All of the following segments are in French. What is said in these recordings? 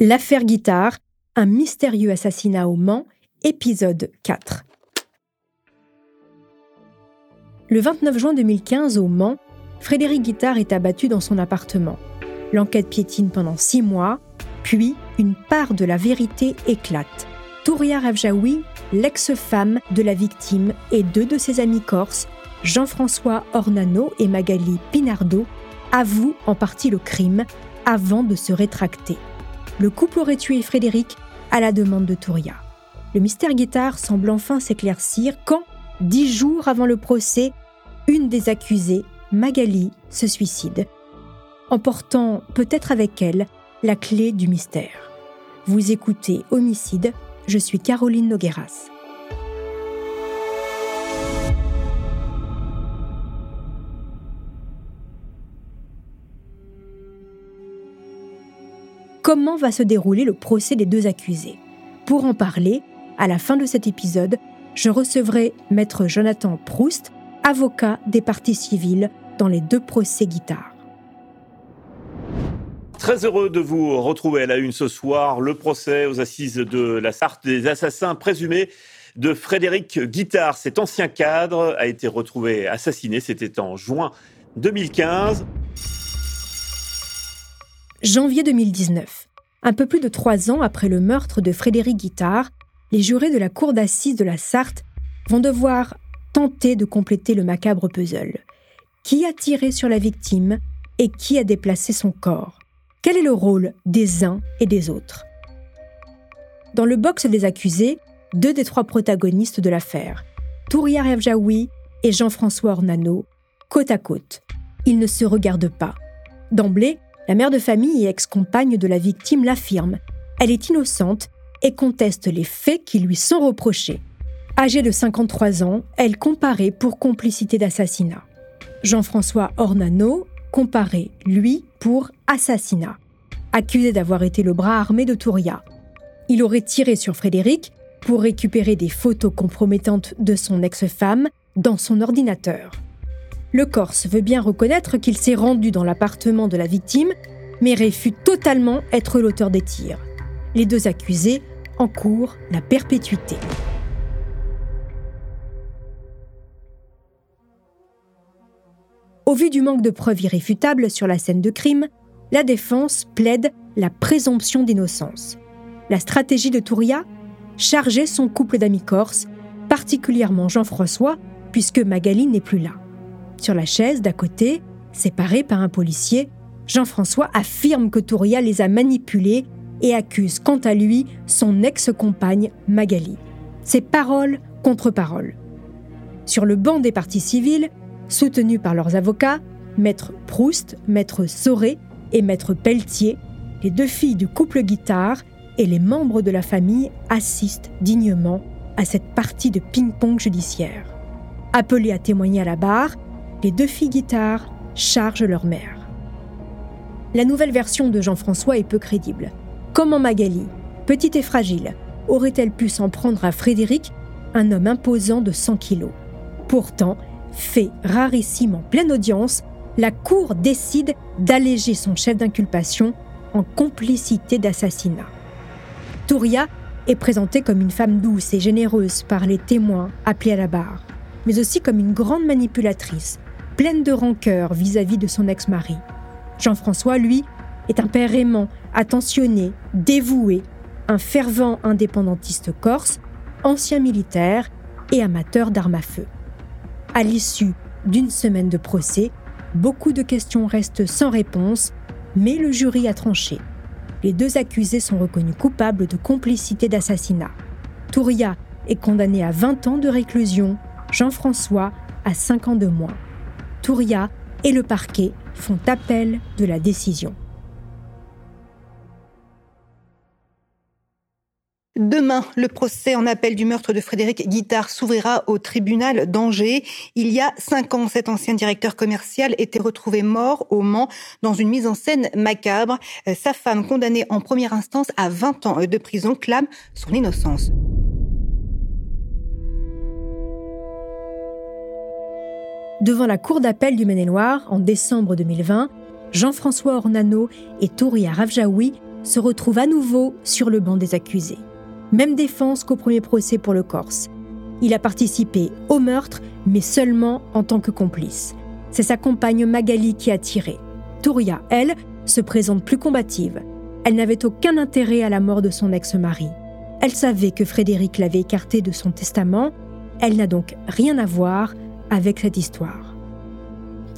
L'affaire Guitare, un mystérieux assassinat au Mans, épisode 4. Le 29 juin 2015, au Mans, Frédéric Guittard est abattu dans son appartement. L'enquête piétine pendant six mois, puis une part de la vérité éclate. Touria Ravjaoui, l'ex-femme de la victime et deux de ses amis corses, Jean-François Ornano et Magali Pinardo, avouent en partie le crime avant de se rétracter le couple aurait tué Frédéric à la demande de Touria. Le mystère guitare semble enfin s'éclaircir quand, dix jours avant le procès, une des accusées, Magali, se suicide, emportant peut-être avec elle la clé du mystère. Vous écoutez Homicide, je suis Caroline Nogueras. Comment va se dérouler le procès des deux accusés. Pour en parler, à la fin de cet épisode, je recevrai maître Jonathan Proust, avocat des parties civiles dans les deux procès guitares. Très heureux de vous retrouver à la une ce soir. Le procès aux assises de la Sarthe des assassins présumés de Frédéric Guittard. Cet ancien cadre a été retrouvé assassiné. C'était en juin 2015 janvier 2019. Un peu plus de trois ans après le meurtre de Frédéric Guittard, les jurés de la cour d'assises de la Sarthe vont devoir tenter de compléter le macabre puzzle. Qui a tiré sur la victime et qui a déplacé son corps? Quel est le rôle des uns et des autres? Dans le box des accusés, deux des trois protagonistes de l'affaire, Touria Revjaoui et Jean-François Ornano, côte à côte. Ils ne se regardent pas. D'emblée, la mère de famille et ex-compagne de la victime l'affirme. Elle est innocente et conteste les faits qui lui sont reprochés. Âgée de 53 ans, elle comparait pour complicité d'assassinat. Jean-François Ornano comparait, lui, pour assassinat, accusé d'avoir été le bras armé de Touria. Il aurait tiré sur Frédéric pour récupérer des photos compromettantes de son ex-femme dans son ordinateur. Le Corse veut bien reconnaître qu'il s'est rendu dans l'appartement de la victime, mais réfute totalement être l'auteur des tirs. Les deux accusés encourent la perpétuité. Au vu du manque de preuves irréfutables sur la scène de crime, la défense plaide la présomption d'innocence. La stratégie de Touria Charger son couple d'amis corses, particulièrement Jean-François, puisque Magali n'est plus là. Sur la chaise d'à côté, séparée par un policier, Jean-François affirme que Touria les a manipulés et accuse quant à lui son ex-compagne Magali. C'est parole contre parole. Sur le banc des partis civils, soutenus par leurs avocats, Maître Proust, Maître Sauré et Maître Pelletier, les deux filles du couple guitare et les membres de la famille assistent dignement à cette partie de ping-pong judiciaire. Appelés à témoigner à la barre, les deux filles guitares chargent leur mère. La nouvelle version de Jean-François est peu crédible. Comment Magali, petite et fragile, aurait-elle pu s'en prendre à Frédéric, un homme imposant de 100 kilos? Pourtant, fait rarissime en pleine audience, la Cour décide d'alléger son chef d'inculpation en complicité d'assassinat. Touria est présentée comme une femme douce et généreuse par les témoins appelés à la barre, mais aussi comme une grande manipulatrice, pleine de rancœur vis-à-vis de son ex-mari. Jean-François, lui, est un père aimant, attentionné, dévoué, un fervent indépendantiste corse, ancien militaire et amateur d'armes à feu. À l'issue d'une semaine de procès, beaucoup de questions restent sans réponse, mais le jury a tranché. Les deux accusés sont reconnus coupables de complicité d'assassinat. Touria est condamné à 20 ans de réclusion, Jean-François à 5 ans de moins. Et le parquet font appel de la décision. Demain, le procès en appel du meurtre de Frédéric Guittard s'ouvrira au tribunal d'Angers. Il y a cinq ans, cet ancien directeur commercial était retrouvé mort au Mans dans une mise en scène macabre. Sa femme, condamnée en première instance à 20 ans de prison, clame son innocence. Devant la cour d'appel du Maine-et-Loire, en décembre 2020, Jean-François Ornano et Touria Ravjaoui se retrouve à nouveau sur le banc des accusés. Même défense qu'au premier procès pour le Corse. Il a participé au meurtre, mais seulement en tant que complice. C'est sa compagne Magali qui a tiré. Touria, elle, se présente plus combative. Elle n'avait aucun intérêt à la mort de son ex-mari. Elle savait que Frédéric l'avait écarté de son testament. Elle n'a donc rien à voir avec cette histoire.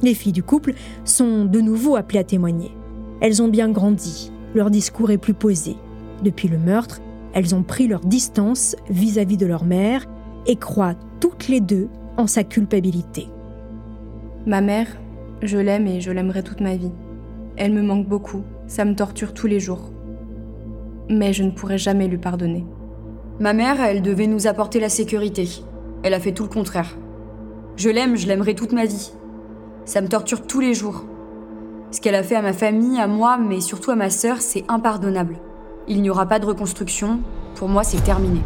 Les filles du couple sont de nouveau appelées à témoigner. Elles ont bien grandi, leur discours est plus posé. Depuis le meurtre, elles ont pris leur distance vis-à-vis de leur mère et croient toutes les deux en sa culpabilité. Ma mère, je l'aime et je l'aimerai toute ma vie. Elle me manque beaucoup, ça me torture tous les jours. Mais je ne pourrai jamais lui pardonner. Ma mère, elle devait nous apporter la sécurité. Elle a fait tout le contraire. Je l'aime, je l'aimerai toute ma vie. Ça me torture tous les jours. Ce qu'elle a fait à ma famille, à moi, mais surtout à ma sœur, c'est impardonnable. Il n'y aura pas de reconstruction. Pour moi, c'est terminé.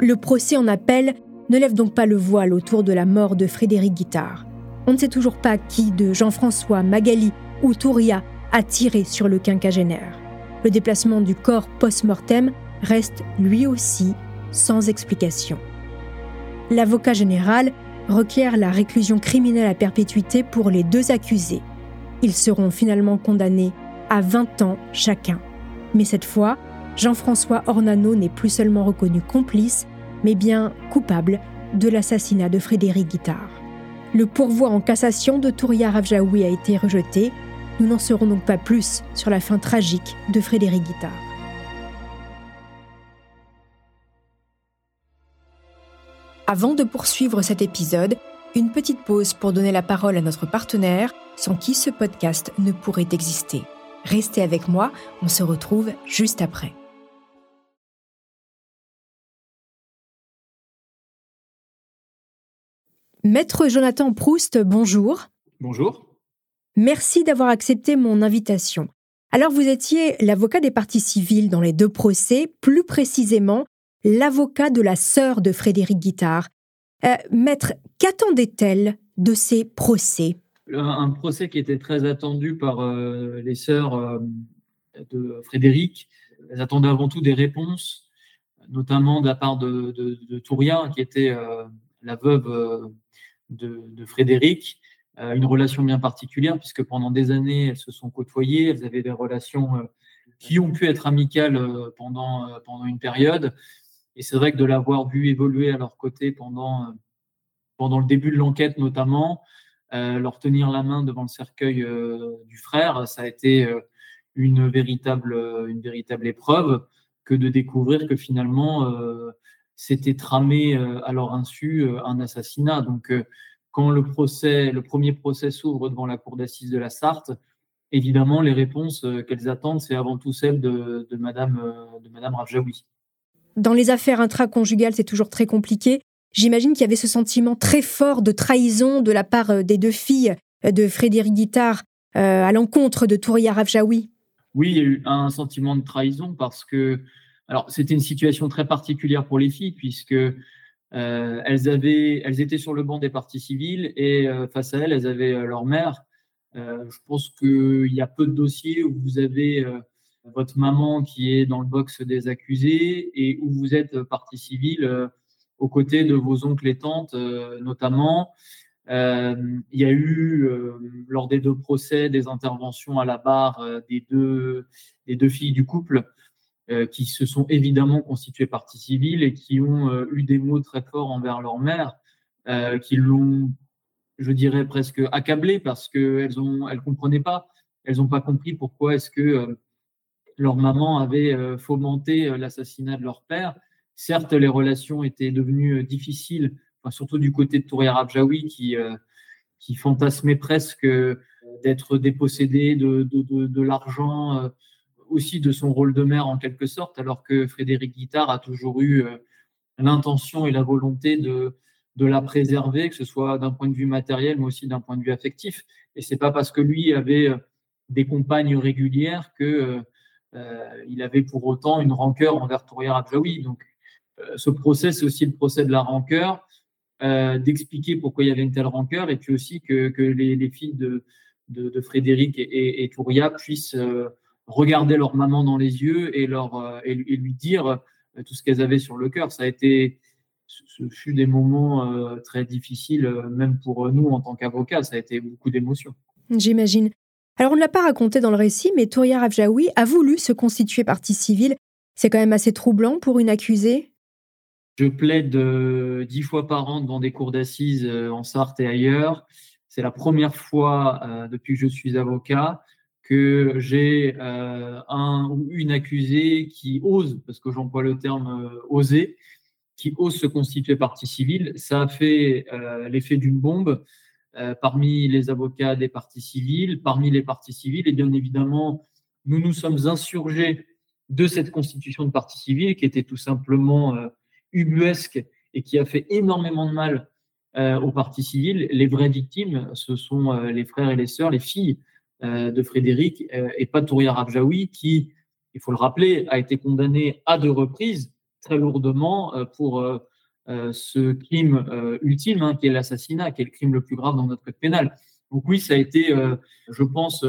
Le procès en appel ne lève donc pas le voile autour de la mort de Frédéric Guittard. On ne sait toujours pas qui de Jean-François, Magali ou Touria a tiré sur le quinquagénaire. Le déplacement du corps post-mortem reste lui aussi sans explication. L'avocat général requiert la réclusion criminelle à perpétuité pour les deux accusés. Ils seront finalement condamnés à 20 ans chacun. Mais cette fois, Jean-François Ornano n'est plus seulement reconnu complice, mais bien coupable de l'assassinat de Frédéric Guittard. Le pourvoi en cassation de Touria Ravjaoui a été rejeté. Nous n'en saurons donc pas plus sur la fin tragique de Frédéric Guittard. Avant de poursuivre cet épisode, une petite pause pour donner la parole à notre partenaire, sans qui ce podcast ne pourrait exister. Restez avec moi, on se retrouve juste après. Maître Jonathan Proust, bonjour. Bonjour. Merci d'avoir accepté mon invitation. Alors vous étiez l'avocat des parties civiles dans les deux procès, plus précisément l'avocat de la sœur de Frédéric Guittard. Euh, maître, qu'attendait-elle de ces procès? Un, procès qui était très attendu par euh, les sœurs euh, de Frédéric. Elles attendaient avant tout des réponses, notamment de la part de, de, Touria, qui était la veuve de, Frédéric. Une relation bien particulière, puisque pendant des années, elles se sont côtoyées, elles avaient des relations qui ont pu être amicales pendant, pendant une période. Et c'est vrai que de l'avoir vu évoluer à leur côté pendant, euh, pendant le début de l'enquête notamment, euh, leur tenir la main devant le cercueil euh, du frère, ça a été une, véritable, une véritable épreuve que de découvrir que finalement c'était tramé à leur insu un assassinat. Donc quand le procès, le premier procès s'ouvre devant la cour d'assises de la Sarthe, évidemment les réponses qu'elles attendent, c'est avant tout celles de, de Madame, de Madame Rafjaoui. Dans les affaires intraconjugales, c'est toujours très compliqué. J'imagine qu'il y avait ce sentiment très fort de trahison de la part euh, des deux filles euh, de Frédéric Guittard euh, à l'encontre de Touria Rafjaoui. Oui, il y a eu un sentiment de trahison parce que, alors, c'était une situation très particulière pour les filles puisque elles avaient, elles étaient sur le banc des partis civils et face à elles, elles avaient leur mère. je pense qu'il y a peu de dossiers où vous avez votre maman qui est dans le box des accusés et où vous êtes partie civile euh, aux côtés de vos oncles et tantes euh, notamment. Euh, il y a eu, lors des deux procès, des interventions à la barre des deux filles du couple qui se sont évidemment constituées partie civile et qui ont eu des mots très forts envers leur mère, qui l'ont, je dirais, presque accablée parce qu'elles ne elles comprenaient pas. Elles n'ont pas compris pourquoi est-ce que leur maman avait euh, fomenté euh, l'assassinat de leur père. Certes, les relations étaient devenues euh, difficiles, surtout du côté de Touria Rabjaoui qui, qui fantasmait presque d'être dépossédé de, de, l'argent, aussi de son rôle de mère en quelque sorte, alors que Frédéric Guittard a toujours eu l'intention et la volonté de, de la préserver, que ce soit d'un point de vue matériel, mais aussi d'un point de vue affectif. Et c'est pas parce que lui avait des compagnes régulières que euh, il avait pour autant une rancœur envers Touria Abjaoui. Donc, euh, ce procès, c'est aussi le procès de la rancœur. d'expliquer pourquoi il y avait une telle rancœur et puis aussi que, les, filles de, de, Frédéric et, et, Touria puissent regarder leur maman dans les yeux et, leur, et, lui dire tout ce qu'elles avaient sur le cœur. Ça a été, ce fut des moments très difficiles, même pour nous en tant qu'avocats. Ça a été beaucoup d'émotions. J'imagine. Alors, on ne l'a pas raconté dans le récit, mais Touria Rafjaoui a voulu se constituer partie civile. C'est quand même assez troublant pour une accusée. Je plaide euh, dix fois par an devant des cours d'assises euh, en Sarthe et ailleurs. C'est la première fois euh, depuis que je suis avocat que j'ai un ou une accusée qui ose, parce que j'emploie le terme oser, qui ose se constituer partie civile. Ça a fait l'effet d'une bombe. Euh, parmi les avocats des partis civils, parmi les partis civils, et bien évidemment, nous nous sommes insurgés de cette constitution de parti civil qui était tout simplement euh, ubuesque et qui a fait énormément de mal euh, aux partis civils. Les vraies victimes, ce sont les frères et les sœurs, les filles de Frédéric et pas Rabjaoui, qui, il faut le rappeler, a été condamné à deux reprises très lourdement pour euh, ce crime euh, ultime, hein, qui est l'assassinat, qui est le crime le plus grave dans notre code pénal. Donc oui, ça a été, euh, je pense,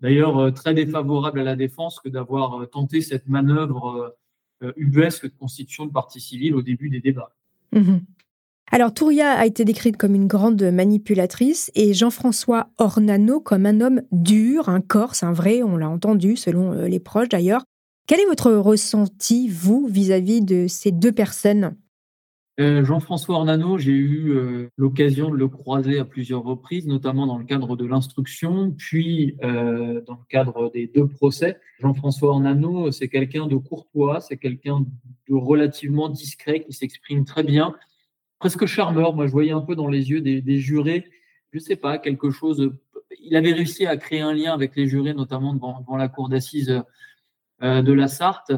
d'ailleurs très défavorable à la défense que d'avoir tenté cette manœuvre ubuesque de constitution de partie civile au début des débats. Mhm. Alors, Touria a été décrite comme une grande manipulatrice et Jean-François Ornano comme un homme dur, un corse, un vrai, on l'a entendu, selon les proches d'ailleurs. Quel est votre ressenti, vous, vis-à-vis -vis de ces deux personnes? Euh, Jean-François Ornano, j'ai eu euh, l'occasion de le croiser à plusieurs reprises, notamment dans le cadre de l'instruction, puis euh, dans le cadre des deux procès. Jean-François Ornano, c'est quelqu'un de courtois, c'est quelqu'un de relativement discret, qui s'exprime très bien, presque charmeur. Moi, je voyais un peu dans les yeux des, jurés, je ne sais pas, quelque chose. Il avait réussi à créer un lien avec les jurés, notamment devant la cour d'assises de la Sarthe.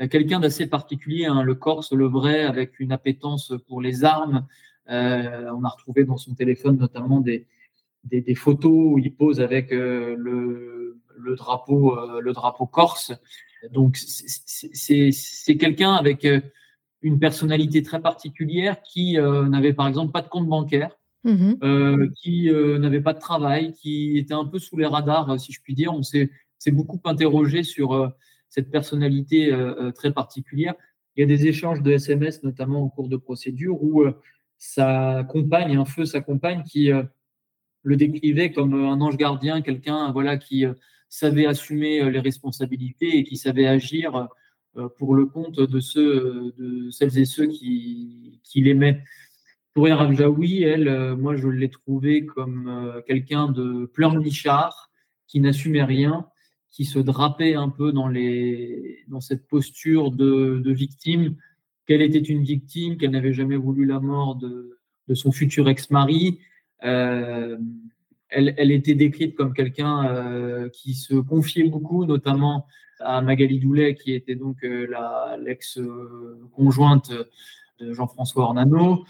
Euh, quelqu'un d'assez particulier, hein, le Corse, le vrai, avec une appétence pour les armes. Euh, on a retrouvé dans son téléphone notamment des, des, photos où il pose avec euh, le, le, drapeau, le drapeau corse. Donc c'est quelqu'un avec une personnalité très particulière qui n'avait par exemple pas de compte bancaire, mmh qui n'avait pas de travail, qui était un peu sous les radars, si je puis dire. On s'est beaucoup interrogé sur cette personnalité euh, euh, très particulière. Il y a des échanges de SMS, notamment en cours de procédure, où euh, sa compagne, un feu, sa compagne, qui le décrivait comme un ange gardien, quelqu'un voilà, qui savait assumer les responsabilités et qui savait agir pour le compte de, ceux, de celles et ceux qui, qui l'aimaient. Pour Rabjaoui, elle, moi, je l'ai trouvée comme quelqu'un de pleurnichard, qui n'assumait rien, qui se drapait un peu dans, les, dans cette posture de, victime, qu'elle était une victime, qu'elle n'avait jamais voulu la mort de, son futur ex-mari. Euh, elle, elle, était décrite comme quelqu'un euh, qui se confiait beaucoup, notamment à Magali Doulet, qui était donc euh, l'ex-conjointe de Jean-François Ornano.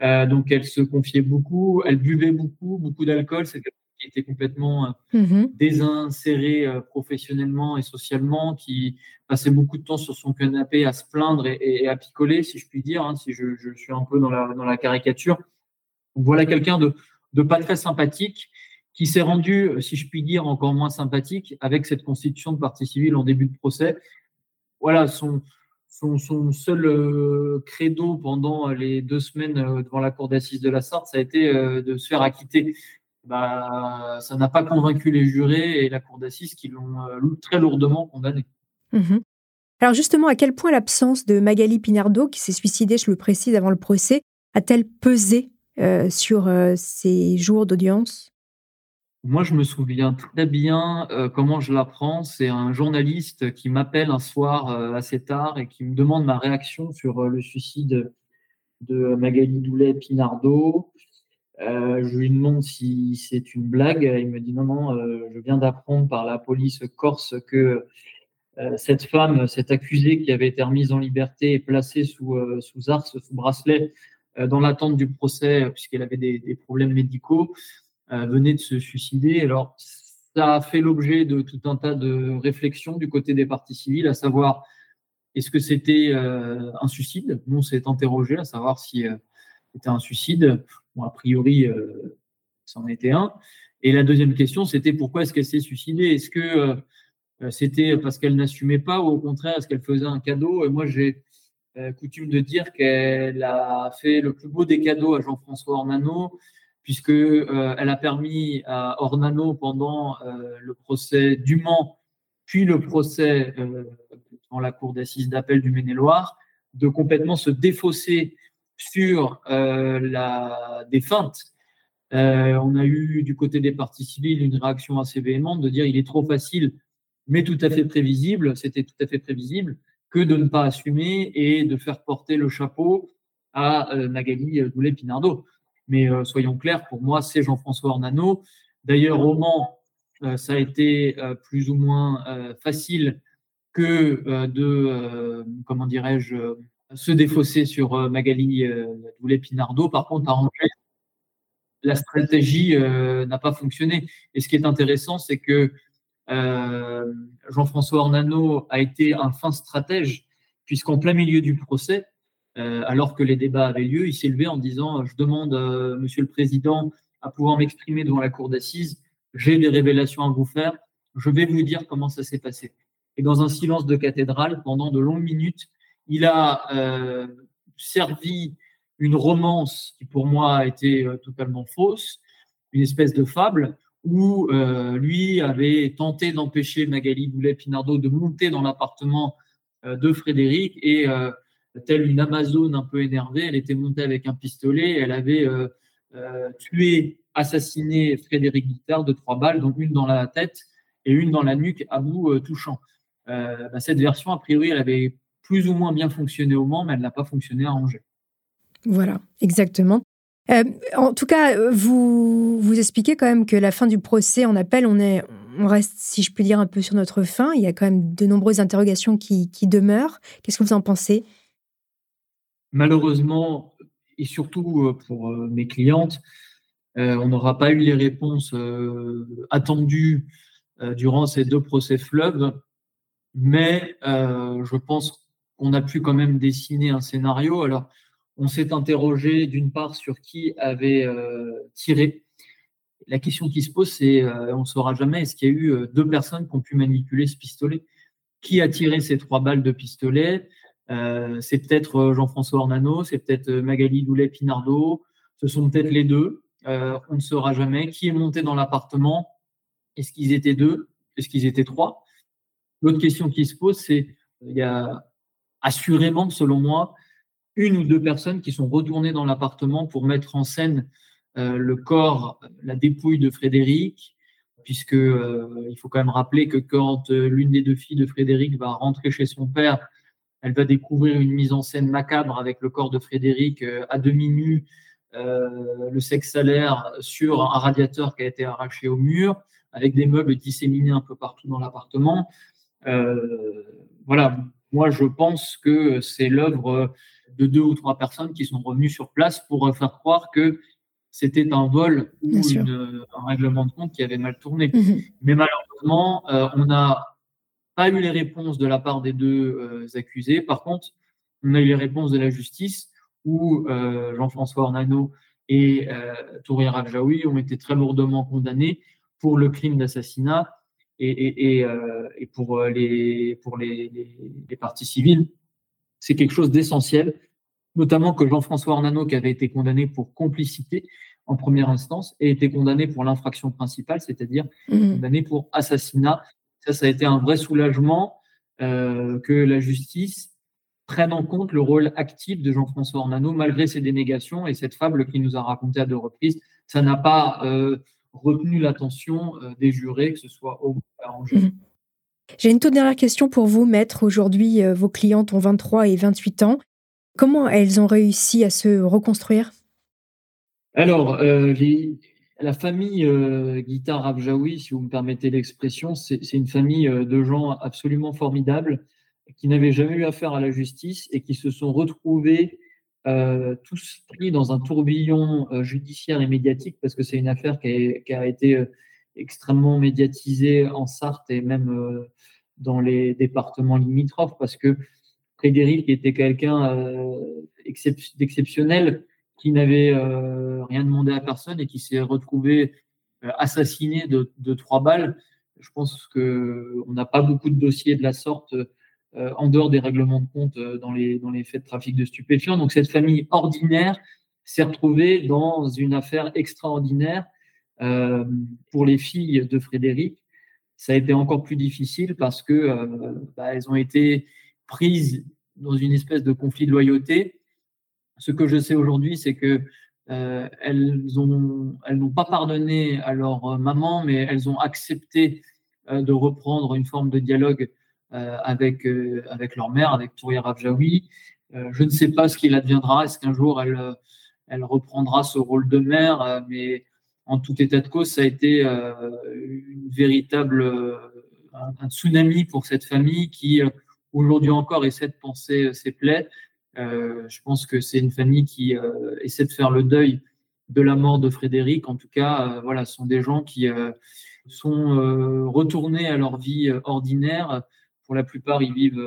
donc elle se confiait beaucoup, elle buvait beaucoup, beaucoup d'alcool. C'est qui était complètement euh, mmh désinséré euh, professionnellement et socialement, qui passait beaucoup de temps sur son canapé à se plaindre et, à picoler, si je puis dire, hein, si je, suis un peu dans la, dans la caricature. voilà quelqu'un de, de pas très sympathique qui s'est rendu, euh, si je puis dire, encore moins sympathique avec cette constitution de partie civile en début de procès. Voilà, son, seul credo pendant les deux semaines devant la cour d'assises de la Sarthe, ça a été de se faire acquitter bah, ça n'a pas convaincu les jurés et la cour d'assises qui l'ont euh, très lourdement condamné. Mhm. Alors justement, à quel point l'absence de Magali Pinardo, qui s'est suicidée, je le précise, avant le procès, a-t-elle pesé euh, sur euh, ces jours d'audience? Moi, je me souviens très bien comment je l'apprends. C'est un journaliste qui m'appelle un soir assez tard et qui me demande ma réaction sur le suicide de Magali Doulet-Pinardo. Euh, je lui demande si c'est une blague. Il me dit non, non, euh, je viens d'apprendre par la police corse que euh, cette femme, cette accusée qui avait été remise en liberté et placée sous, sous sous bracelet, dans l'attente du procès, puisqu'elle avait des, problèmes médicaux, venait de se suicider. Alors, ça a fait l'objet de tout un tas de réflexions du côté des parties civiles, à savoir est-ce que c'était un suicide? Nous, on s'est interrogé à savoir si c'était un suicide. Bon, a priori, c'en était un. Et la deuxième question, c'était pourquoi est-ce qu'elle s'est suicidée? Est-ce que c'était parce qu'elle n'assumait pas ou au contraire, est-ce qu'elle faisait un cadeau? Et moi, j'ai coutume de dire qu'elle a fait le plus beau des cadeaux à Jean-François Ornano, puisque elle a permis à Ornano pendant le procès du Mans, puis le procès dans la cour d'assises d'appel du Maine-et-Loire, de complètement se défausser sur la défunte. on a eu du côté des partis civils une réaction assez véhémente de dire il est trop facile, mais tout à fait prévisible, c'était tout à fait prévisible, que de ne pas assumer et de faire porter le chapeau à euh, Magali Doulet-Pinardo. Mais euh, soyons clairs, pour moi, c'est Jean-François Ornano. D'ailleurs, au Mans, euh, ça a été plus ou moins facile que de, comment dirais-je, se défausser sur Magali Doulet-Pinardo. Par contre, à la stratégie n'a pas fonctionné. Et ce qui est intéressant, c'est que euh, Jean-François Ornano a été un fin stratège, puisqu'en plein milieu du procès, euh, alors que les débats avaient lieu, il s'est levé en disant Je demande, Monsieur le Président, à pouvoir m'exprimer devant la cour d'assises. J'ai des révélations à vous faire. Je vais vous dire comment ça s'est passé. Et dans un silence de cathédrale, pendant de longues minutes, il a euh, servi une romance qui pour moi a été totalement fausse, une espèce de fable, où euh, lui avait tenté d'empêcher Magali Boulet-Pinardo de monter dans l'appartement euh, de Frédéric et euh, telle une Amazone un peu énervée, elle était montée avec un pistolet, elle avait tué, assassiné Frédéric Guittard de trois balles, donc une dans la tête et une dans la nuque à bout touchant. Bah, cette version, a priori, elle avait plus ou moins bien fonctionné au Mans, mais elle n'a pas fonctionné à Angers. Voilà, exactement. Euh, en tout cas, vous, vous expliquez quand même que la fin du procès en appel, on, est, on reste, si je puis dire, un peu sur notre fin. Il y a quand même de nombreuses interrogations qui demeurent. Qu'est-ce que vous en pensez? Malheureusement, et surtout euh, pour euh, mes clientes, on n'aura pas eu les réponses attendues durant ces deux procès fleuves, mais je pense qu'on a pu quand même dessiner un scénario. Alors, on s'est interrogé d'une part sur qui avait euh, tiré. La question qui se pose, c'est, euh, on ne saura jamais, est-ce qu'il y a eu euh, deux personnes qui ont pu manipuler ce pistolet? Qui a tiré ces trois balles de pistolet? C'est peut-être Jean-François Ornano, c'est peut-être Magali Doulet-Pinardo, ce sont peut-être les deux. on ne saura jamais. Qui est monté dans l'appartement Est-ce qu'ils étaient deux? Est-ce qu'ils étaient trois? L'autre question qui se pose, c'est, il y a assurément, selon moi, une ou deux personnes qui sont retournées dans l'appartement pour mettre en scène euh, le corps, la dépouille de Frédéric, puisque euh, il faut quand même rappeler que quand euh, l'une des deux filles de Frédéric va rentrer chez son père, elle va découvrir une mise en scène macabre avec le corps de Frédéric à demi nu, le sexe salaire sur un radiateur qui a été arraché au mur, avec des meubles disséminés un peu partout dans l'appartement. voilà, moi je pense que c'est l'œuvre de deux ou trois personnes qui sont revenues sur place pour euh, faire croire que c'était un vol ou un règlement de compte qui avait mal tourné. Mhm. Mais malheureusement, euh, on n'a pas eu les réponses de la part des deux euh, accusés. Par contre, on a eu les réponses de la justice où Jean-François Ornano et Tourir Rajjaoui ont été très lourdement condamnés pour le crime d'assassinat et, et, pour, les, pour les, les parties civiles c'est quelque chose d'essentiel, notamment que Jean-François Ornano, qui avait été condamné pour complicité en première instance, ait été condamné pour l'infraction principale, c'est-à-dire mmh. condamné pour assassinat. Ça, ça a été un vrai soulagement euh, que la justice prenne en compte le rôle actif de Jean-François Ornano, malgré ses dénégations et cette fable qu'il nous a racontée à deux reprises. Ça n'a pas euh, retenu l'attention euh, des jurés, que ce soit au à Angers. Mmh. J'ai une toute dernière question pour vous, maître. Aujourd'hui, vos clientes ont 23 et 28 ans. Comment elles ont réussi à se reconstruire? Alors, euh, la famille euh, Abjaoui, si vous me permettez l'expression, c'est une famille de gens absolument formidables qui n'avaient jamais eu affaire à la justice et qui se sont retrouvés tous pris dans un tourbillon judiciaire et médiatique parce que c'est une affaire qui a été extrêmement médiatisée en Sarthe et même dans les départements limitrophes parce que Frédéric était quelqu'un euh, d'exceptionnel qui n'avait rien demandé à personne et qui s'est retrouvé assassiné de, trois balles. Je pense qu'on n'a pas beaucoup de dossiers de la sorte en dehors des règlements de compte dans les, dans les faits de trafic de stupéfiants. Donc cette famille ordinaire s'est retrouvée dans une affaire extraordinaire euh, pour les filles de Frédéric, ça a été encore plus difficile parce que euh, bah, ont été prises dans une espèce de conflit de loyauté. Ce que je sais aujourd'hui, c'est que euh, elles ont, elles n'ont pas pardonné à leur maman, mais elles ont accepté de reprendre une forme de dialogue avec avec leur mère, avec Touria Rafjaoui. je ne sais pas ce qu'il adviendra. Est-ce qu'un jour elle reprendra ce rôle de mère, mais en tout état de cause, ça a été euh, une véritable euh, un, tsunami pour cette famille qui euh, aujourd'hui encore essaie de penser ses plaies. Je pense que c'est une famille qui essaie de faire le deuil de la mort de Frédéric. En tout cas, voilà, ce sont des gens qui sont retournés à leur vie ordinaire. Pour la plupart, ils vivent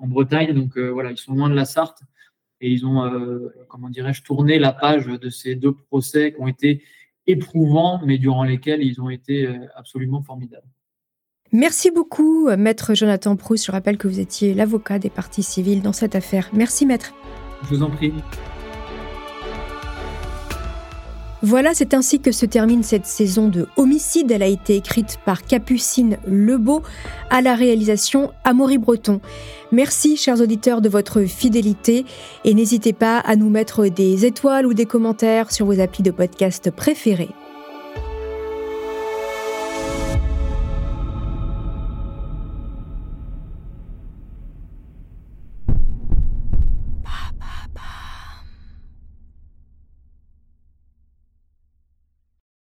en Bretagne, donc voilà, ils sont loin de la Sarthe et ils ont, comment dirais-je, tourné la page de ces deux procès qui ont été éprouvants, mais durant lesquels ils ont été euh, absolument formidables. Merci beaucoup, maître Jonathan Proust. Je rappelle que vous étiez l'avocat des parties civiles dans cette affaire. Merci, maître. Je vous en prie. Voilà, c'est ainsi que se termine cette saison de Homicide. Elle a été écrite par Capucine Lebeau, à la réalisation Amaury Breton. Merci, chers auditeurs, de votre fidélité et n'hésitez pas à nous mettre des étoiles ou des commentaires sur vos applis de podcast préférés.